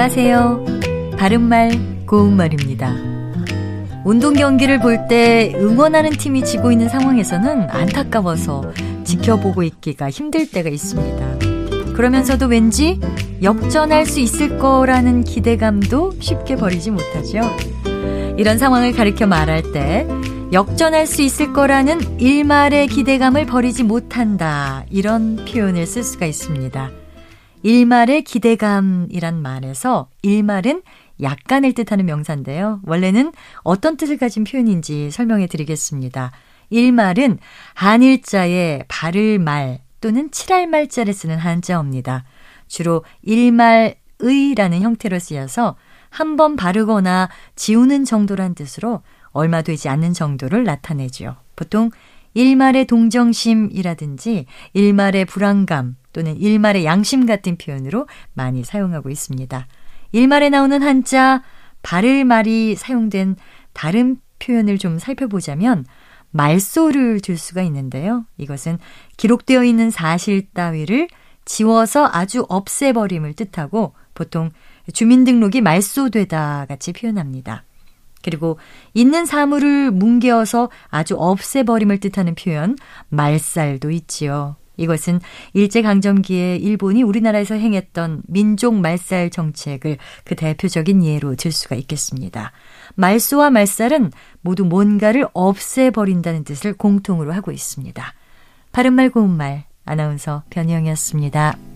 안녕하세요. 바른말, 고운말입니다. 운동 경기를 볼 때 응원하는 팀이 지고 있는 상황에서는 안타까워서 지켜보고 있기가 힘들 때가 있습니다. 그러면서도 왠지 역전할 수 있을 거라는 기대감도 쉽게 버리지 못하죠. 이런 상황을 가리켜 말할 때 역전할 수 있을 거라는 일말의 기대감을 버리지 못한다. 이런 표현을 쓸 수가 있습니다. 일말의 기대감이란 말에서 일말은 약간을 뜻하는 명사인데요. 원래는 어떤 뜻을 가진 표현인지 설명해 드리겠습니다. 일말은 한일자의 바를 말 또는 칠할 말자를 쓰는 한자어입니다. 주로 일말의라는 형태로 쓰여서 한 번 바르거나 지우는 정도란 뜻으로 얼마 되지 않는 정도를 나타내죠. 보통 일말의 동정심이라든지 일말의 불안감 또는 일말의 양심 같은 표현으로 많이 사용하고 있습니다. 일말에 나오는 한자 바를 말이 사용된 다른 표현을 좀 살펴보자면 말소를 줄 수가 있는데요. 이것은 기록되어 있는 사실 따위를 지워서 아주 없애버림을 뜻하고 보통 주민등록이 말소되다 같이 표현합니다. 그리고 있는 사물을 뭉개어서 아주 없애버림을 뜻하는 표현 말살도 있지요. 이것은 일제강점기에 일본이 우리나라에서 행했던 민족 말살 정책을 그 대표적인 예로 들 수가 있겠습니다. 말소와 말살은 모두 뭔가를 없애버린다는 뜻을 공통으로 하고 있습니다. 바른말 고운말 아나운서 변희영이었습니다.